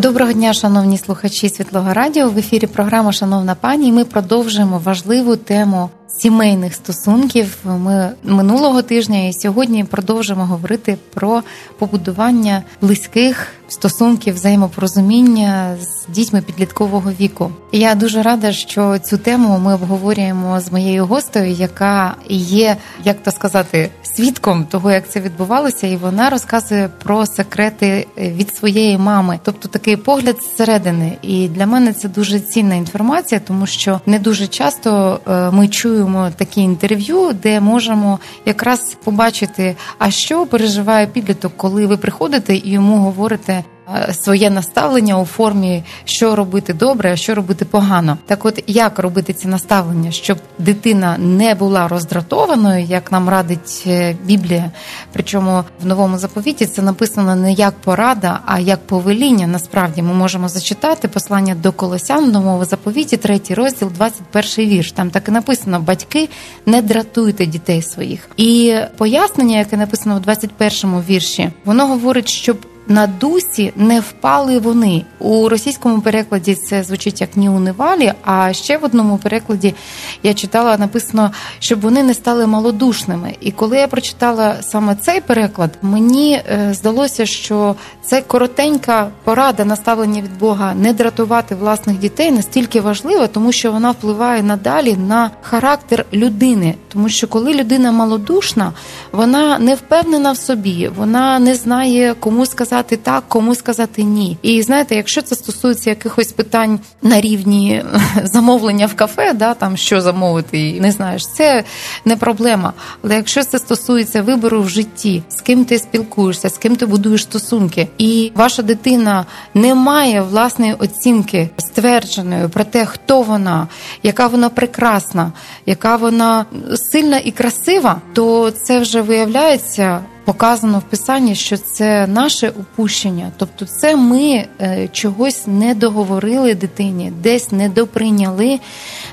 Доброго дня, шановні слухачі Світлого Радіо. В ефірі програма Шановна пані. Ми продовжуємо важливу тему сімейних стосунків. Ми минулого тижня і сьогодні продовжимо говорити про побудування близьких стосунків, взаємопорозуміння з дітьми підліткового віку. Я дуже рада, що цю тему ми обговорюємо з моєю гостею, яка є, як то сказати, свідком того, як це відбувалося, і вона розказує про секрети від своєї мами, тобто такий погляд зсередини. І для мене це дуже цінна інформація, тому що не дуже часто е, ми чуємо такі інтерв'ю, де можемо якраз побачити, а що переживає підліток, коли ви приходите і йому говорите. Е, своє наставлення у формі, що робити добре, а що робити погано. Так, от як робити ці наставлення, щоб дитина не була роздратованою, як нам радить е, Біблія. Причому в новому заповіті це написано не як порада, а як повеління. Насправді ми можемо зачитати послання до Колосян в новому заповіті, третій розділ, 21 вірш. Там так і написано: батьки не дратуйте дітей своїх. І пояснення, яке написано в 21 вірші, воно говорить, щоб на дусі не впали вони. У російському перекладі це звучить як ні у невалі, а ще в одному перекладі я читала написано, щоб вони не стали малодушними. І коли я прочитала саме цей переклад, мені е, здалося, що це коротенька порада наставлення від Бога не дратувати власних дітей настільки важлива, тому що вона впливає надалі на характер людини. Тому що коли людина малодушна, вона не впевнена в собі, вона не знає, кому сказати так, кому сказати ні. І знаєте, якщо це стосується якихось питань на рівні замовлення в кафе, да там що замовити, і не знаєш, це не проблема. Але якщо це стосується вибору в житті, з ким ти спілкуєшся, з ким ти будуєш стосунки, і ваша дитина не має власної оцінки ствердженої про те, хто вона, яка вона прекрасна, яка вона сильна і красива, то це вже виявляється. Показано в писанні, що це наше упущення, тобто, це ми е, чогось не договорили дитині, десь не доприйняли,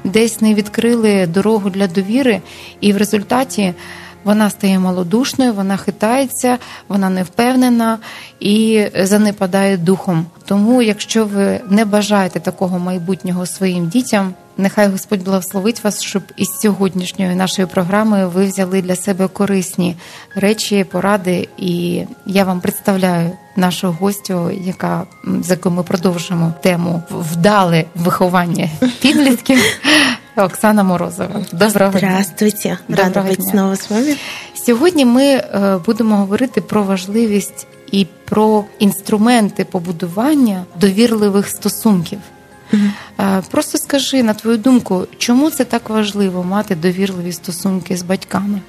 десь не відкрили дорогу для довіри, і в результаті вона стає малодушною, вона хитається, вона не впевнена і занепадає духом. Тому, якщо ви не бажаєте такого майбутнього своїм дітям, нехай Господь благословить вас, щоб із сьогоднішньої нашої програми ви взяли для себе корисні речі, поради. І я вам представляю нашу гостю, яка з якою ми продовжимо тему вдале виховання підлітків. Оксана Морозова. Доброго Здравствуйте. Рада бути знову з вами. Сьогодні ми е, будемо говорити про важливість і про інструменти побудування довірливих стосунків. Mm-hmm. Просто скажи на твою думку, чому це так важливо мати довірливі стосунки з батьками?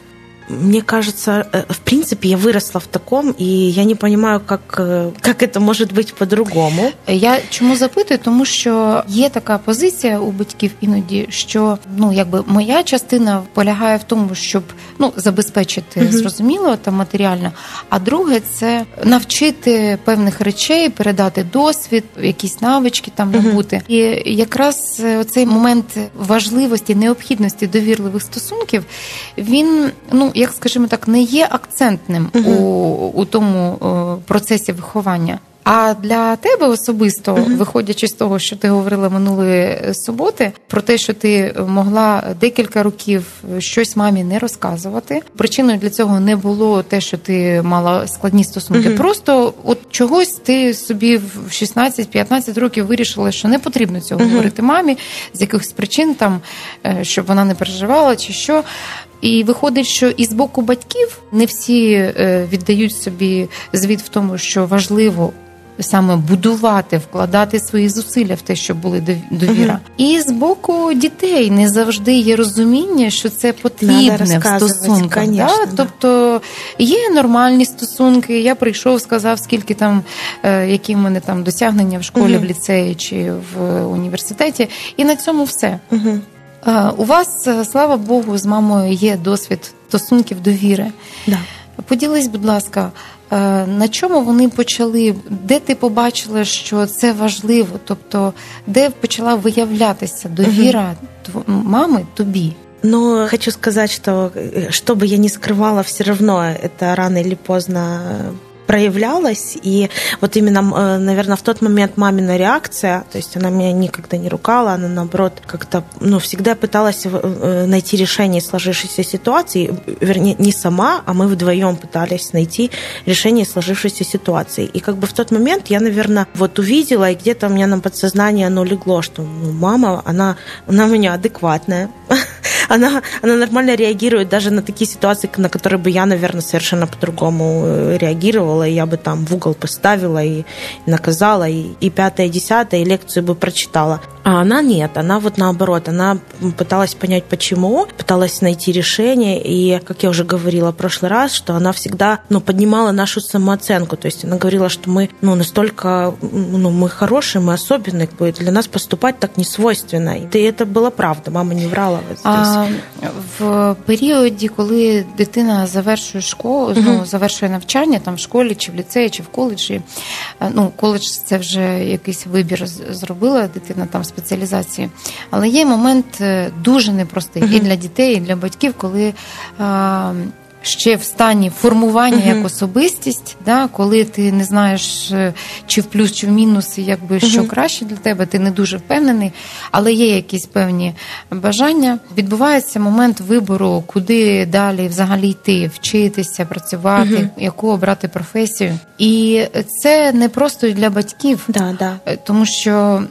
Мне кажется, э, в принципе, я выросла в таком, і я не розумію, як, як це може бути по-другому. Я чому запитую? Тому що є така позиція у батьків іноді, що ну якби моя частина полягає в тому, щоб ну забезпечити mm зрозуміло там матеріально. А друге це навчити певних речей, передати досвід, якісь навички там набути. І якраз оцей момент важливості, необхідності довірливих стосунків, він ну як скажімо так, не є акцентним uh-huh. у, у тому о, процесі виховання. А для тебе особисто, uh-huh. виходячи з того, що ти говорила минулої суботи, про те, що ти могла декілька років щось мамі не розказувати. Причиною для цього не було те, що ти мала складні стосунки. Uh-huh. Просто от чогось ти собі в 16-15 років вирішила, що не потрібно цього говорити мамі з якихось причин, там е, щоб вона не переживала, чи що. І виходить, що і з боку батьків не всі е, віддають собі звіт в тому, що важливо саме будувати, вкладати свої зусилля в те, щоб були довіра. Угу. І з боку дітей не завжди є розуміння, що це потрібне в стосунках. Да? Тобто є нормальні стосунки. Я прийшов, сказав, скільки там, е, які в мене там досягнення в школі, угу. в ліцеї чи в університеті, і на цьому все. Угу. У вас, е, слава Богу, з мамою є досвід стосунків довіри. Да. Поділись, будь ласка, е, на чому вони почали? Де ти побачила, що це важливо? Тобто, де почала виявлятися довіра угу. мами тобі? Но хочу сказать, что что бы я ни скрывала, все равно это рано или поздно проявлялась. И вот именно, э, наверное, в тот момент мамина реакция, то есть она меня никогда не ругала, она, наоборот, как-то, ну, всегда пыталась э, найти решение сложившейся ситуации, вернее, не сама, а мы вдвоем пытались найти решение сложившейся ситуации. И как бы в тот момент я, наверное, вот увидела, и где-то у меня на подсознание оно легло, что ну, мама, она, она у меня адекватная, она, она нормально реагирует даже на такие ситуации, на которые бы я, наверное, совершенно по-другому э, реагировала. И я бы там в угол поставила и наказала, и, и пятое, и десятое, и лекцию бы прочитала. А она нет, она вот наоборот, она пыталась понять, почему, пыталась найти решение, и, как я уже говорила в прошлый раз, что она всегда, ну, поднимала нашу самооценку, то есть она говорила, что мы, ну, настолько, ну, мы хорошие, мы особенные, для нас поступать так не свойственно. И это было правда, мама не врала. Вот а в періоді, коли дитина завершує школу, ну, завершує навчання там в школі, чи в ліцеї, чи в коледжі, ну, коледж це вже якийсь вибір зробила дитина там спеціалізації. Але є момент е, дуже непростий і для дітей, і для батьків, коли ще в стані формування uh-huh. як особистість, да, коли ти не знаєш, е, чи в плюс, чи в мінус, якби uh-huh. що краще для тебе, ти не дуже впевнений, але є якісь певні бажання. Відбувається момент вибору, куди далі взагалі йти, вчитися, працювати, uh-huh. яку обрати професію. І це не просто для батьків, да, да. Е, тому що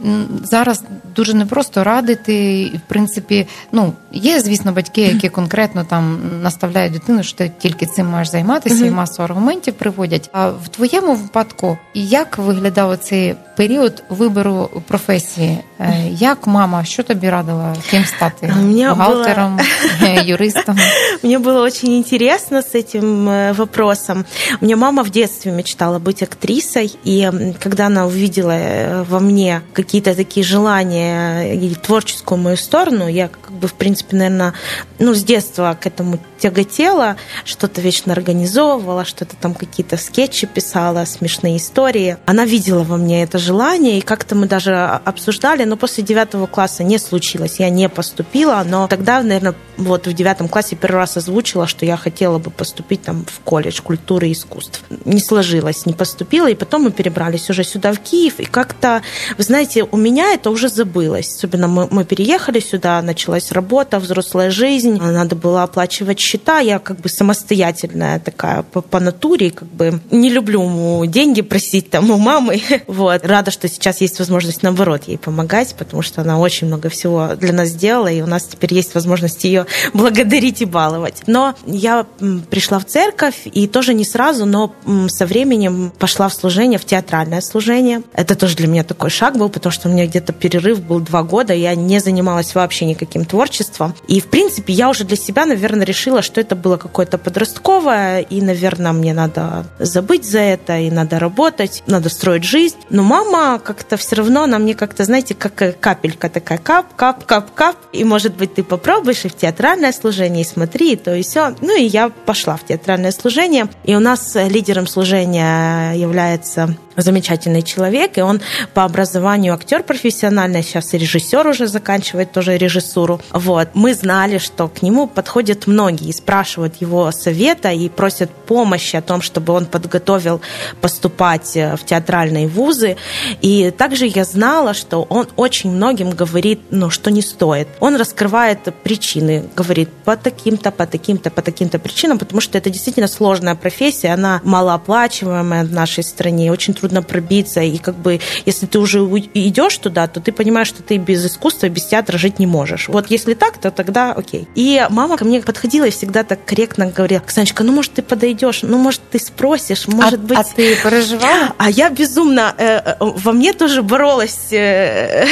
зараз дуже непросто радити, і в принципі, ну є, звісно, батьки, які конкретно там наставляють дитину. що ти тільки цим маєш займатися, uh-huh. і масу аргументів приводять. А в твоєму випадку, як виглядав цей період вибору професії? Е, як мама, що тобі радила ким стати? Бухгалтером, было... юристом? Мне было очень интересно с этим э, вопросом. У меня мама в детстве мечтала быть актрисой, и когда она увидела э, во мне какие-то такие желания и творческую мою сторону, я как бы, в принципе, наверное, ну, с детства к этому тяготела, что-то вечно организовывала, что-то там какие-то скетчи писала, смешные истории. Она видела во мне это желание, и как-то мы даже обсуждали, но после девятого класса не случилось, я не поступила, но тогда, наверное, вот в девятом классе первый раз озвучила, что я хотела бы поступить там в колледж культуры и искусств. Не сложилось, не поступила, и потом мы перебрались уже сюда, в Киев, и как-то, вы знаете, у меня это уже забылось. Особенно мы, мы переехали сюда, началась работа, взрослая жизнь, надо было оплачивать счета, я как бы самостоятельная такая по, по натуре, как бы не люблю деньги просить там у мамы. Вот. Рада, что сейчас есть возможность, наоборот, ей помогать, потому что она очень много всего для нас сделала, и у нас теперь есть возможность ее благодарить и баловать. Но я пришла в церковь, и тоже не сразу, но со временем пошла в служение, в театральное служение. Это тоже для меня такой шаг был, потому что у меня где-то перерыв был два года, я не занималась вообще никаким творчеством. И, в принципе, я уже для себя, наверное, решила, что это было какое-то подростковое, и, наверное, мне надо забыть за это, и надо работать, надо строить жизнь. Но мама как-то все равно, она мне как-то, знаете, как капелька такая, кап, кап, кап, кап, и, может быть, ты попробуешь и в театральное служение, и смотри, и то и все. Ну, и я пошла в театральное служение, и у нас лидером служения является замечательный человек, и он по образованию актер профессиональный, сейчас и режиссер уже заканчивает тоже режиссуру. Вот. Мы знали, что к нему подходят многие, спрашивают его совета и просят помощи о том, чтобы он подготовил поступать э, в театральные вузы. И также я знала, что он очень многим говорит, ну, что не стоит. Он раскрывает причины, говорит по таким-то, по таким-то, по таким-то причинам, потому что это действительно сложная профессия, она малооплачиваемая в нашей стране, очень трудно трудно пробиться, и как бы если ты уже идешь туда, то ты понимаешь, что ты без искусства, без театра жить не можешь. Вот если так, то тогда окей. И мама ко мне подходила и всегда так корректно говорила, Оксаночка, ну может ты подойдешь, ну может ты спросишь, может а, быть... А ты переживала? А я безумно, э, э, во мне тоже боролось э,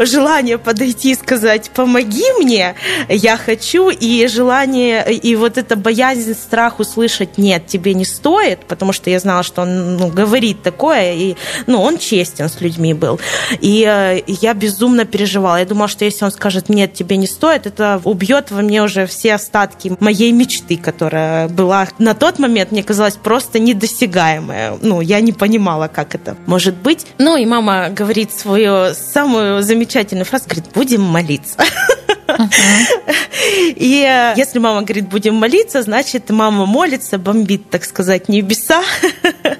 желание подойти и сказать, помоги мне, я хочу, и желание, и вот эта боязнь, страх услышать, нет, тебе не стоит, потому что я знала, что он ну, говорит такое, и ну, он честен с людьми был. И э, я безумно переживала. Я думала, что если он скажет, нет, тебе не стоит, это убьет во мне уже все остатки моей мечты, которая была на тот момент, мне казалось, просто недосягаемая. Ну, я не понимала, как это может быть. Ну, и мама говорит свою самую замечательную фразу, говорит, будем молиться. И э, если мама говорит, будем молиться, значит, мама молится, бомбит, так сказать, небеса.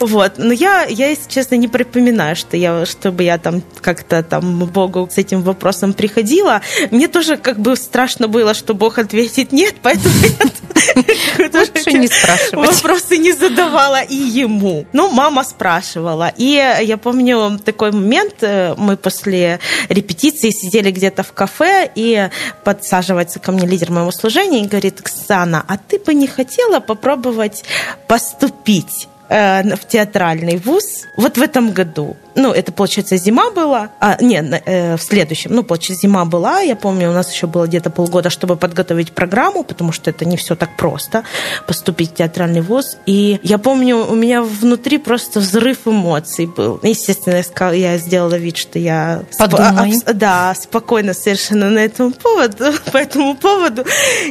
Вот. Но я, я, если честно, не припоминаю, что я, чтобы я там как-то там Богу с этим вопросом приходила. Мне тоже как бы страшно было, что Бог ответит нет, поэтому Лучше не спрашивать. Вопросы не задавала и ему. Ну, мама спрашивала. И я помню такой момент, э, мы после репетиции сидели где-то в кафе, и подсаживается ко мне лидер моего служения и говорит, Оксана, а ты бы не хотела попробовать поступить в театральный вуз вот в этом году? Ну, это, получается, зима была, а, не, э, в следующем, ну, получается, зима была, я помню, у нас еще было где-то полгода, чтобы подготовить программу, потому что это не все так просто, поступить в театральный вуз, и я помню, у меня внутри просто взрыв эмоций был. Естественно, я, сказала, я сделала вид, что я... Подумай. Сп- да, спокойно совершенно на этом поводу, по этому поводу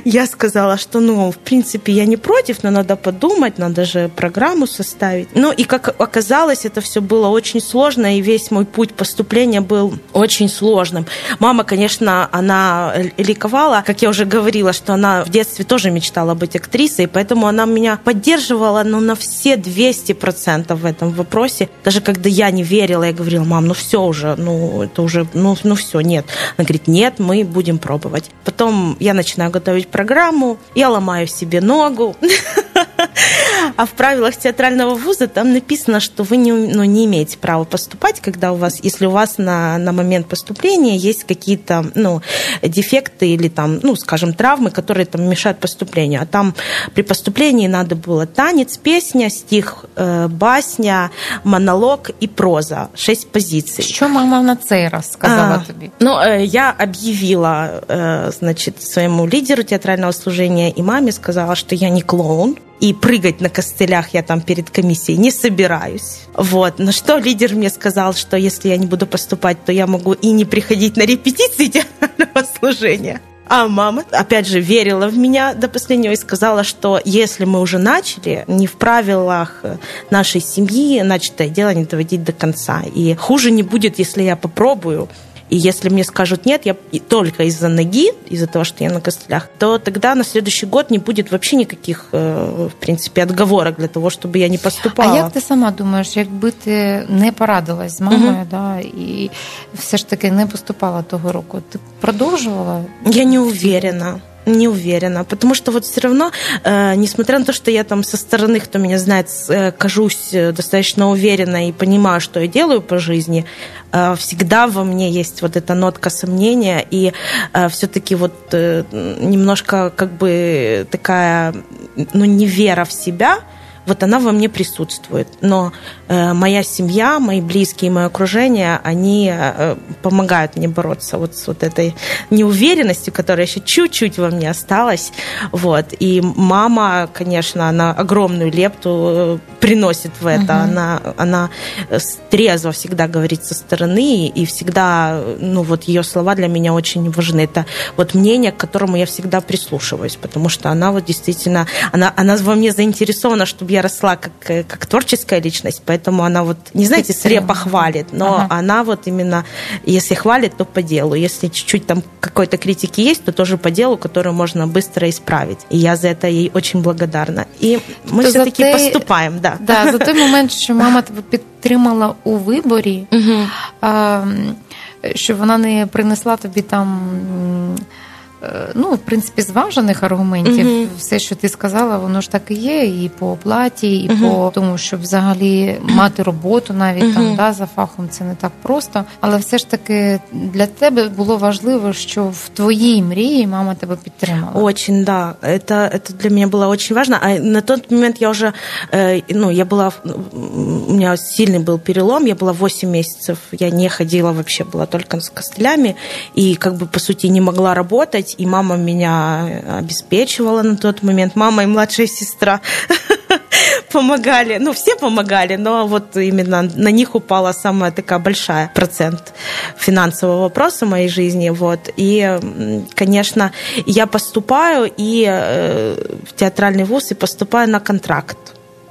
я сказала, что, ну, в принципе, я не против, но надо подумать, надо же программу составить. Ну, и как оказалось, это все было очень сложно, сложно, и весь мой путь поступления был очень сложным. Мама, конечно, она ликовала, как я уже говорила, что она в детстве тоже мечтала быть актрисой, поэтому она меня поддерживала ну, на все 200% в этом вопросе. Даже когда я не верила, я говорила, мам, ну все уже, ну это уже, ну, ну все, нет. Она говорит, нет, мы будем пробовать. Потом я начинаю готовить программу, я ломаю себе ногу. А в правилах театрального вуза там написано, что вы не, ну, не имеете права поступать, когда у вас, если у вас на, на момент поступления есть какие-то ну, дефекты или там, ну, скажем, травмы, которые там мешают поступлению. А там при поступлении надо было танец, песня, стих, э, басня, монолог и проза. Шесть позиций. Що мама на цей раз сказала а, тобі? Ну, э, я объявила, э, значит, своему лидеру театрального служения и маме сказала, что я не клоун, и прыгать на костылях я там перед комиссией не собираюсь. Вот. На что лидер мне сказал, что если я не буду поступать, то я могу и не приходить на репетиции театрального служения. А мама, опять же, верила в меня до последнего и сказала, что если мы уже начали, не в правилах нашей семьи начатое дело не доводить до конца. И хуже не будет, если я попробую и если мне скажут нет, я только из-за ноги, из-за того, что я на костылях, то тогда на следующий год не будет вообще никаких, э, в принципе, отговорок для того, чтобы я не поступала. А як ти сама думаєш, якби ти не порадилась з мамою, угу. да, і все ж таки не поступала того року, ти продовжувала? Я не уверена. Не уверена, потому что вот все равно, э, несмотря на то, что я там со стороны, кто меня знает, э, кажусь э, достаточно уверенно и понимаю, что я делаю по жизни, э, всегда во мне есть вот эта нотка сомнения и э, все-таки вот э, немножко как бы такая, ну, невера в себя, вот она во мне присутствует. Но э, моя семья, мои близкие, мое окружение, они э, помогают мне бороться вот с вот этой неуверенностью, которая еще чуть-чуть во мне осталась. Вот. И мама, конечно, она огромную лепту э, приносит в это. Угу. Она, она трезво всегда говорит со стороны, и всегда, ну вот ее слова для меня очень важны. Это вот мнение, к которому я всегда прислушиваюсь, потому что она вот действительно, она, она во мне заинтересована, чтобы я росла как, э, как творческая личность, поэтому она вот, не знаете, слепо хвалит, но ага. она вот именно, если хвалит, то по делу. Если чуть-чуть там какой-то критики есть, то тоже по делу, которую можно быстро исправить. И я за это ей очень благодарна. И ми все-таки те... поступаємо. Да. Да, за той момент, що мама тебе підтримала у виборі, угу. а, що вона не принесла тобі там е, ну, в принципі, зважених аргументів. Угу. Все, що ти сказала, воно ж так і є, і по оплаті, і угу. по тому, щоб взагалі мати роботу навіть угу. там да, за фахом, це не так просто. Але все ж таки для тебе було важливо, що в твоїй мрії мама тебе підтримала. Очень, да. Это, это для меня было очень важно. А на тот момент я уже, э, ну, я была, у меня сильный был перелом, я была 8 месяцев, я не ходила вообще, была только с костылями, и как бы, по сути, не могла работать, и мама меня обеспечивала на тот момент, мама и младшая сестра помогали, ну, все помогали, но вот именно на них упала самая такая большая процент финансового вопроса в моей жизни, вот, и, конечно, я поступаю и э, в театральный вуз и поступаю на контракт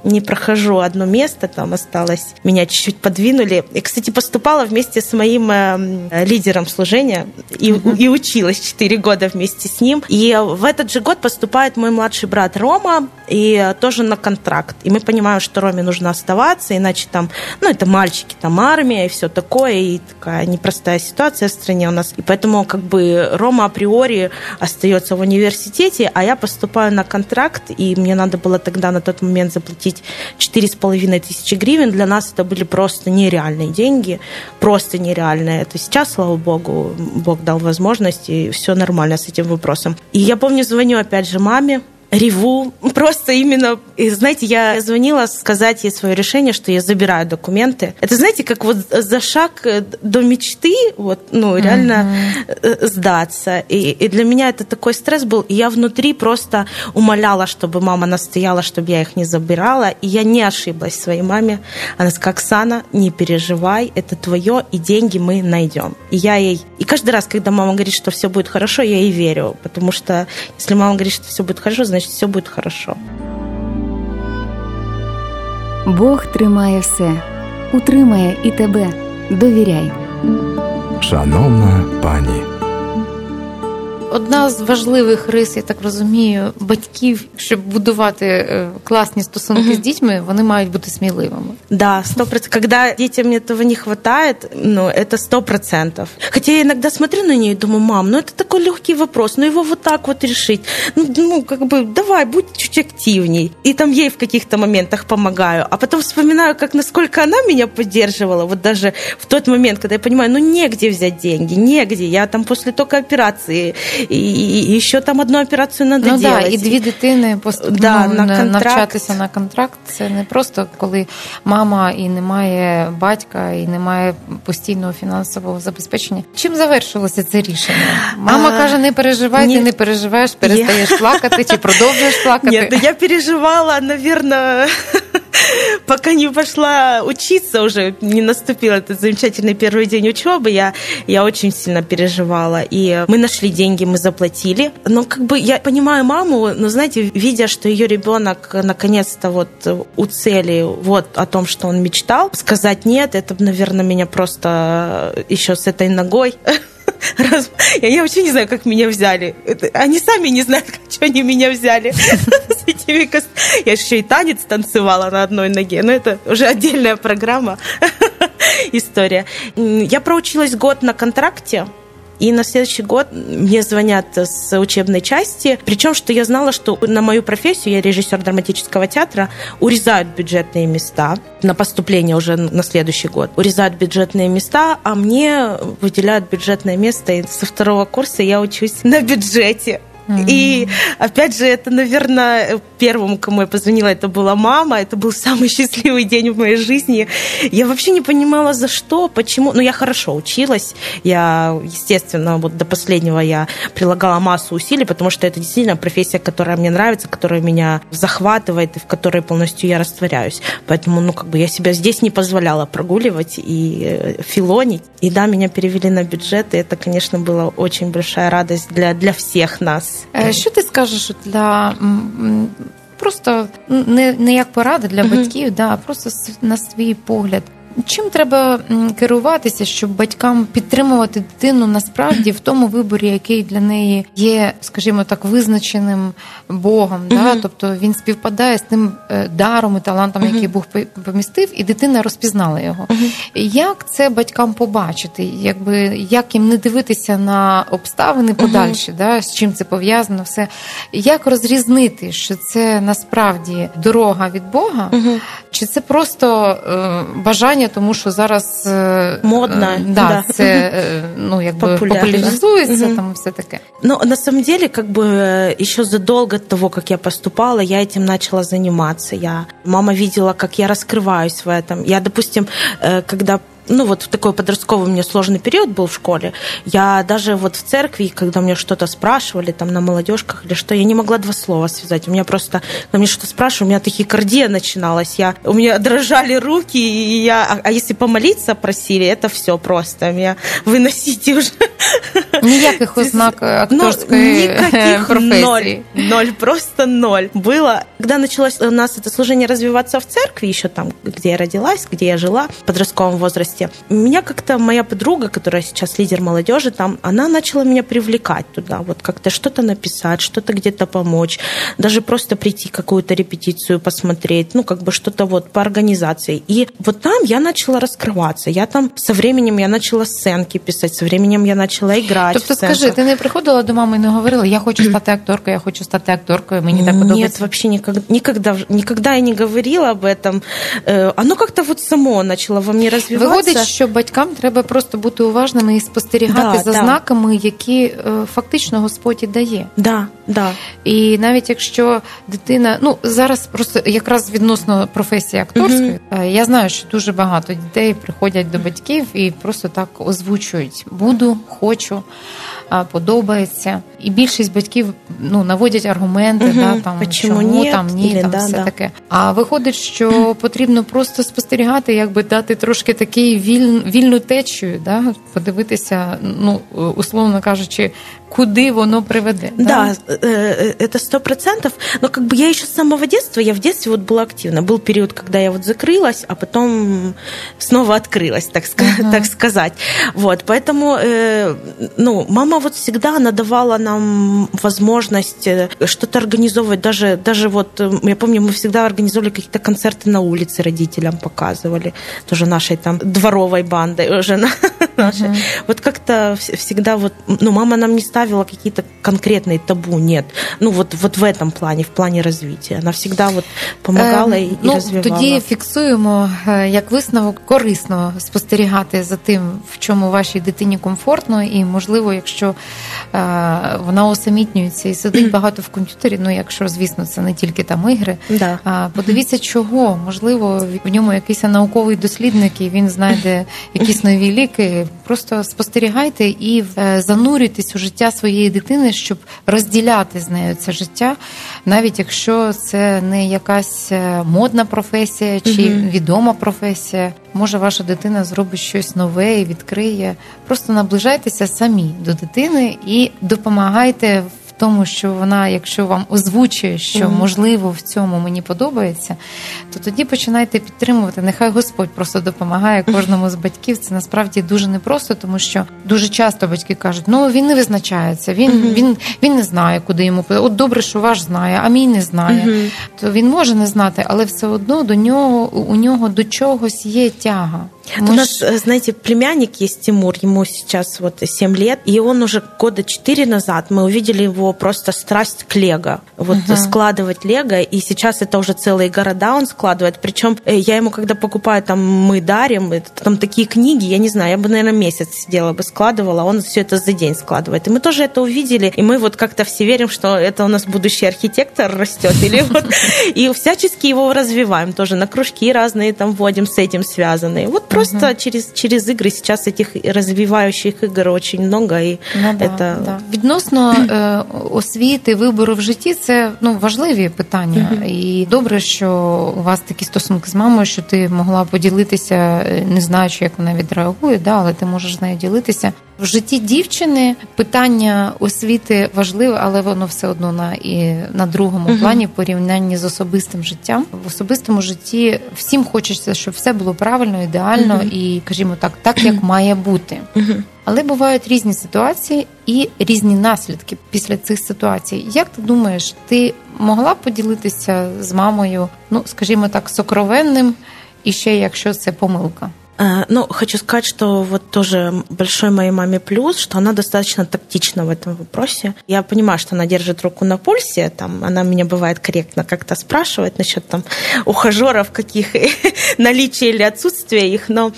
не прохожу одно место, там осталось, меня чуть-чуть подвинули. И, кстати, поступала вместе с моим э, лидером служения и, и училась 4 года вместе с ним. И в этот же год поступает мой младший брат Рома, и тоже на контракт. И мы понимаем, что Роме нужно оставаться, иначе там, ну, это мальчики, там армия и все такое, и такая непростая ситуация в стране у нас. И поэтому как бы Рома априори остается в университете, а я поступаю на контракт, и мне надо было тогда на тот момент заплатить заплатить 4,5 тысячи гривен, для нас это были просто нереальные деньги, просто нереальные. Это сейчас, слава богу, Бог дал возможность, и все нормально с этим вопросом. И я помню, звоню опять же маме, реву. Просто именно, и, знаете, я звонила сказать ей свое решение, что я забираю документы. Это, знаете, как вот за шаг э, до мечты, вот, ну, реально mm-hmm. сдаться. И, и для меня это такой стресс был. И я внутри просто умоляла, чтобы мама настояла, чтобы я их не забирала. И я не ошиблась своей маме. Она сказала, Оксана, не переживай, это твое, и деньги мы найдем. И я ей... И каждый раз, когда мама говорит, что все будет хорошо, я ей верю. Потому что если мама говорит, что все будет хорошо, значит, значит, все будет хорошо. Бог тримає все, утримає і тебе. Довіряй. Шановна пані. одна з важливих рис, я так розумію, батьків, щоб будувати е, класні стосунки mm-hmm. з дітьми, вони мають бути сміливими. Да, сто процентов. Когда детям этого не хватает, ну, это сто процентов. Хотя я иногда смотрю на нее и думаю, мам, ну это такой легкий вопрос, ну его вот так вот решить. Ну, ну как бы, давай, будь чуть активней. И там ей в каких-то моментах помогаю. А потом вспоминаю, как насколько она меня поддерживала. Вот даже в тот момент, когда я понимаю, ну негде взять деньги, негде. Я там после только операции і, і що там одну операцію надо ну. Да, і дві дитини поступно да, на навчатися на контракт. Це не просто коли мама і немає батька, і немає постійного фінансового забезпечення. Чим завершилося це рішення? Мама а, каже: не переживай, ні. ти не переживаєш, перестаєш я... плакати чи продовжуєш плакати. Ні, я переживала, наверное, пока не пошла учиться уже, не наступил этот замечательный первый день учебы, я, я очень сильно переживала. И мы нашли деньги, мы заплатили. Но как бы я понимаю маму, но знаете, видя, что ее ребенок наконец-то вот у цели, вот о том, что он мечтал, сказать нет, это, наверное, меня просто еще с этой ногой Раз... Я, я вообще не знаю, как меня взяли. Это... Они сами не знают, как что они меня взяли. Этими кост... Я еще и танец танцевала на одной ноге. Но это уже отдельная программа. История. Я проучилась год на контракте и на следующий год мне звонят с учебной части. Причем, что я знала, что на мою профессию, я режиссер драматического театра, урезают бюджетные места на поступление уже на следующий год. Урезают бюджетные места, а мне выделяют бюджетное место. И со второго курса я учусь на бюджете. И опять же, это, наверное, первому, кому я позвонила, это была мама. Это был самый счастливый день в моей жизни. Я вообще не понимала, за что, почему. Ну, я хорошо училась. Я, естественно, вот до последнего я прилагала массу усилий, потому что это действительно профессия, которая мне нравится, которая меня захватывает и в которой полностью я растворяюсь. Поэтому, ну, как бы я себя здесь не позволяла прогуливать и э, филонить. И да, меня перевели на бюджет, и это, конечно, была очень большая радость для, для всех нас. Що ти скажеш для просто не не як порада для батьків, да, а просто на свій погляд. Чим треба керуватися, щоб батькам підтримувати дитину насправді в тому виборі, який для неї є, скажімо так, визначеним Богом, угу. да? тобто він співпадає з тим е, даром і талантом, який Бог помістив, і дитина розпізнала його. Угу. Як це батькам побачити? Якби як їм не дивитися на обставини подальші, угу. да? з чим це пов'язано, все як розрізнити, що це насправді дорога від Бога, чи це просто е, бажання, тому що зараз е, модно, е, да, да. це е, ну якби популяризується угу. там все таке. Ну на самом деле, как бы еще задолго до того, как я поступала, я этим начала заниматься. Я мама видела, как я раскрываюсь в этом. Я, допустим, когда ну вот такой подростковый у меня сложный период был в школе. Я даже вот в церкви, когда меня что-то спрашивали, там на молодежках или что, я не могла два слова связать. У меня просто, когда мне что-то спрашивали, у меня тахикардия начиналась. Я, у меня дрожали руки, и я, а, а если помолиться просили, это все просто. Меня выносите уже. Никаких ознак актерской Никаких ноль. Ноль, просто ноль. Было. Когда началось у нас это служение развиваться в церкви, еще там, где я родилась, где я жила, в подростковом возрасте, возрасте. Меня как-то моя подруга, которая сейчас лидер молодежи, там, она начала меня привлекать туда, вот как-то что-то написать, что-то где-то помочь, даже просто прийти какую-то репетицию посмотреть, ну, как бы что-то вот по организации. И вот там я начала раскрываться. Я там со временем я начала сценки писать, со временем я начала играть. Тобто, скажи, ти не приходила до мами і не говорила, я хочу стати акторкою, я хочу стати акторкою, мені так подобається? Нет, вообще никогда, никогда, никогда я не говорила об этом. Э, оно как-то вот само начало во мне развиваться. Виходить, що батькам треба просто бути уважними і спостерігати да, за да. знаками, які е, фактично Господь і дає. Да, да. І навіть якщо дитина, ну зараз просто якраз відносно професії акторської, угу. я знаю, що дуже багато дітей приходять до батьків і просто так озвучують: буду, хочу подобається. І більшість батьків ну наводять аргументи, угу. да там Почему чому ні? там ні, Или, там да, все да. таке. А виходить, що потрібно просто спостерігати, якби дати трошки такий віль, вільну течію, да, подивитися, ну условно кажучи, куди воно приведе. Да, да? это сто процентов. Но как бы я еще с самого детства, я в детстве вот была активна. Был период, когда я вот закрылась, а потом снова открылась, так, uh-huh. так сказать. Вот, поэтому, э, ну, мама вот всегда она давала нам возможность э, что-то организовывать. Даже, даже вот, э, я помню, мы всегда организовали какие-то концерты на улице родителям показывали. Тоже нашей там дворовой бандой уже нашей. Uh-huh. Вот как-то всегда вот, ну, мама нам не ставила какие-то конкретные табу, нет. Ну, вот, вот в этом плане, в плане развития. Она всегда вот помагала і, ну, розвивала. Тоді фіксуємо як висновок корисно спостерігати за тим, в чому вашій дитині комфортно, і можливо, якщо вона усамітнюється і сидить багато в комп'ютері. Ну, якщо звісно, це не тільки там ігри. Да. Подивіться, чого можливо в ньому якийсь науковий дослідник, і він знайде якісь нові ліки. Просто спостерігайте і е, занурюйтесь у життя своєї дитини, щоб розділяти з нею це життя, навіть якщо це не якась е, модна професія чи відома професія. Може, ваша дитина зробить щось нове і відкриє. Просто наближайтеся самі до дитини і допомагайте тому, що вона, якщо вам озвучує, що можливо в цьому мені подобається, то тоді починайте підтримувати. Нехай Господь просто допомагає кожному з батьків. Це насправді дуже непросто, тому що дуже часто батьки кажуть, ну він не визначається, він mm-hmm. він, він не знає, куди йому От добре, що ваш знає, а мій не знає. Mm-hmm. То він може не знати, але все одно до нього у нього до чогось є тяга. Может... У нас, э, знаете, племянник есть Тимур, ему сейчас вот 7 лет, и он уже года 4 назад, мы увидели его просто страсть к лего, вот uh-huh. складывать лего, и сейчас это уже целые города он складывает, причем э, я ему, когда покупаю, там, мы дарим, там такие книги, я не знаю, я бы, наверное, месяц сидела бы, складывала, он все это за день складывает. И мы тоже это увидели, и мы вот как-то все верим, что это у нас будущий архитектор растет, или вот, и всячески его развиваем тоже, на кружки разные там вводим с этим связанные. Вот Просто угу. через через игры сейчас этих розвиваючих ігор очень много. І ну, да, это... да. Відносно е, освіти, вибору в житті це ну важливі питання. Угу. І добре, що у вас такі стосунки з мамою, що ти могла поділитися, е, не знаючи, як вона відреагує, да, але ти можеш з нею ділитися. В житті дівчини питання освіти важливе, але воно все одно на і на другому uh плані в порівнянні з особистим життям. В особистому житті всім хочеться, щоб все було правильно, ідеально uh і, скажімо так, так як має бути. uh Але бувають різні ситуації і різні наслідки після цих ситуацій. Як ти думаєш, ти могла б поділитися з мамою, ну скажімо так, сокровенним, і ще якщо це помилка? Э, ну, хочу сказать, что вот тоже большой моей маме плюс, что она достаточно тактична в этом вопросе. Я понимаю, что она держит руку на пульсе, там, она меня бывает корректно как-то спрашивает насчет там ухажеров каких, наличия или отсутствия их, но,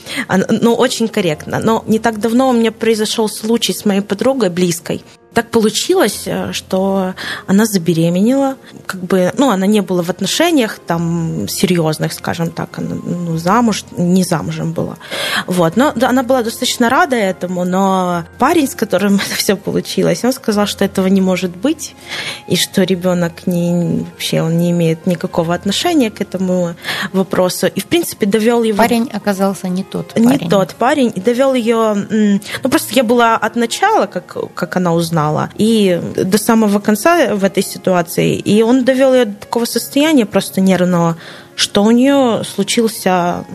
но очень корректно. Но не так давно у меня произошел случай с моей подругой близкой, так получилось, э, что она забеременела, как бы, ну, она не была в отношениях там серьезных, скажем так, она, ну, замуж, не замужем была. Вот, но она была достаточно рада этому, но парень, с которым это все получилось, он сказал, что этого не может быть, и что ребенок не, вообще он не имеет никакого отношения к этому вопросу. И, в принципе, довел его... Парень оказался не тот парень. Не тот парень. И довел ее... Ну, просто я была от начала, как, как она узнала, знала. И до самого конца в этой ситуации. И он довел ее до такого состояния просто нервного, что у нее случился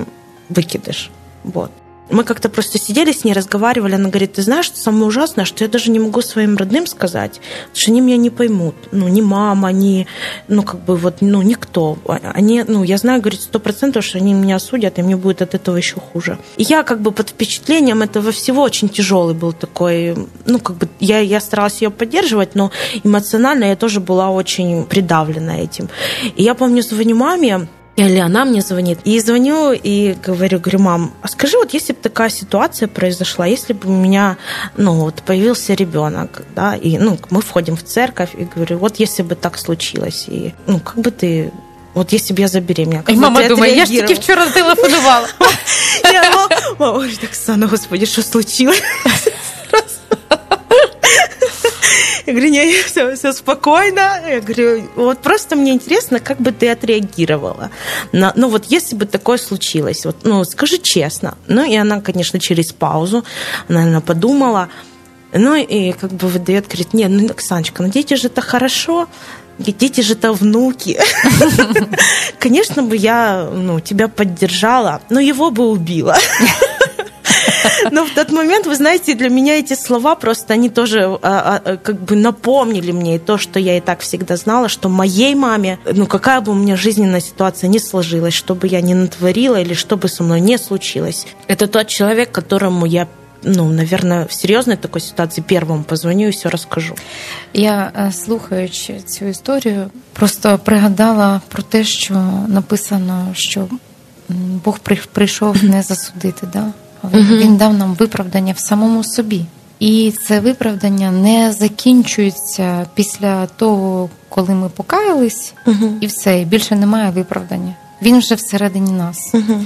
выкидыш. Вот мы как-то просто сидели с ней, разговаривали. Она говорит, ты знаешь, что самое ужасное, что я даже не могу своим родным сказать, что они меня не поймут. Ну, ни мама, ни, ну, как бы вот, ну, никто. Они, ну, я знаю, говорит, сто процентов, что они меня осудят, и мне будет от этого еще хуже. И я как бы под впечатлением этого всего очень тяжелый был такой, ну, как бы я, я старалась ее поддерживать, но эмоционально я тоже была очень придавлена этим. И я помню, звоню маме, или она мне звонит. И звоню и говорю, говорю, мам, а скажи, вот если бы такая ситуация произошла, если бы у меня, ну, вот появился ребенок, да, и, ну, мы входим в церковь, и говорю, вот если бы так случилось, и, ну, как бы ты вот если бы я забеременела. И мама думает, я ж таки вчора телефонувала. Мама, так Оксана, господи, что случилось? Я говорю, не, все, все спокойно. Я говорю, вот просто мне интересно, как бы ты отреагировала. На, ну вот если бы такое случилось, вот, ну скажи честно. Ну и она, конечно, через паузу, наверное, подумала, ну и как бы выдает, говорит, нет, ну, Оксаночка, ну дети же это хорошо, дети же это внуки. Конечно бы я ну, тебя поддержала, но его бы убила. Но в тот момент, вы знаете, для меня эти слова просто, они тоже а, а, а, как бы напомнили мне то, что я и так всегда знала, что моей маме, ну какая бы у меня жизненная ситуация не сложилась, что бы я ни натворила или что бы со мной не случилось, это тот человек, которому я ну, наверное, в серйозній такій ситуації первому позвоню і все розкажу. Я е, слухаючи цю історію, просто пригадала про те, що написано, що Бог прийшов не засудити, да? Він дав нам виправдання в самому собі. І це виправдання не закінчується після того, коли ми покаялись, uh-huh. і все, і більше немає виправдання. Він вже всередині нас. Uh-huh.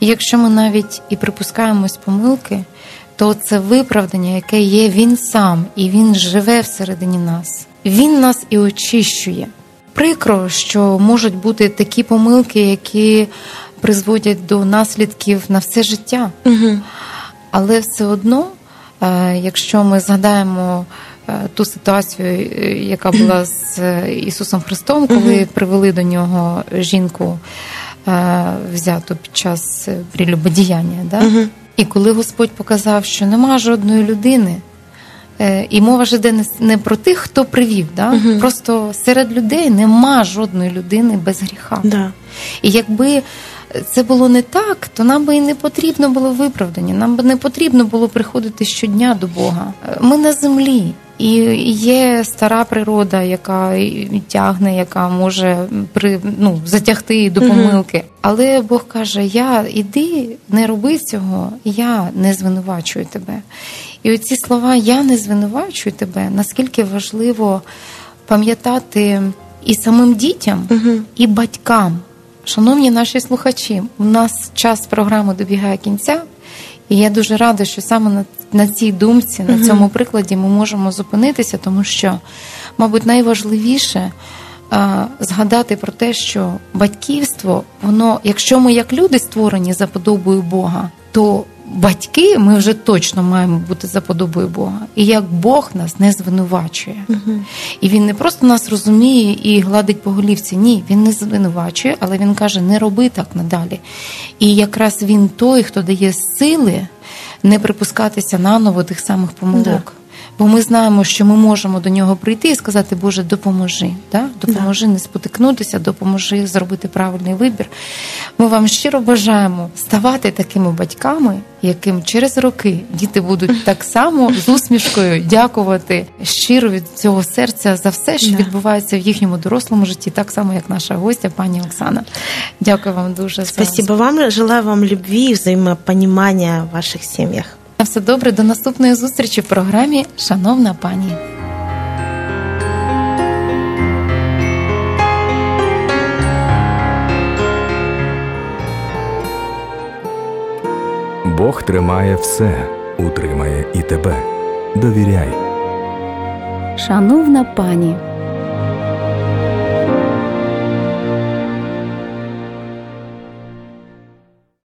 І якщо ми навіть і припускаємось помилки, то це виправдання, яке є він сам, і він живе всередині нас. Він нас і очищує. Прикро, що можуть бути такі помилки, які призводять до наслідків на все життя. Угу. Але все одно, е, якщо ми згадаємо е, ту ситуацію, е, яка була з Ісусом Христом, коли угу. привели до нього жінку взяту під час прелюбодіяння, да? Угу. і коли Господь показав, що нема жодної людини. І мова ж іде не про тих, хто привів. Да? uh Просто серед людей нема жодної людини без гріха. Да. І якби це було не так, то нам би і не потрібно було виправдання. Нам би не потрібно було приходити щодня до Бога. Ми на землі. І є стара природа, яка тягне, яка може при ну затягти до помилки. uh Але Бог каже: Я іди, не роби цього, я не звинувачую тебе. І оці слова Я не звинувачую тебе. Наскільки важливо пам'ятати і самим дітям, uh і батькам. Шановні наші слухачі, у нас час програми добігає кінця, і я дуже рада, що саме на, на цій думці, на цьому прикладі, ми можемо зупинитися, тому що, мабуть, найважливіше а, згадати про те, що батьківство, воно, якщо ми як люди створені за подобою Бога, то батьки, ми вже точно маємо бути за подобою Бога. І як Бог нас не звинувачує. Угу. І він не просто нас розуміє і гладить по голівці. Ні, він не звинувачує, але він каже: не роби так надалі. І якраз він той, хто дає сили не припускатися наново тих самих помилок. Да. Бо ми знаємо, що ми можемо до нього прийти і сказати, Боже, допоможи, да? допоможи не спотикнутися, допоможи зробити правильний вибір. Ми вам щиро бажаємо ставати такими батьками, яким через роки діти будуть так само з усмішкою дякувати щиро від цього серця за все, що Да. відбувається в їхньому дорослому житті, так само як наша гостя, пані Оксана. Дякую вам дуже за вам. Желаю вам любви и взаимопонимания в ваших семьях. На все добре. До наступної зустрічі в програмі Шановна пані. Бог тримає все, утримає і тебе. Довіряй. Шановна пані,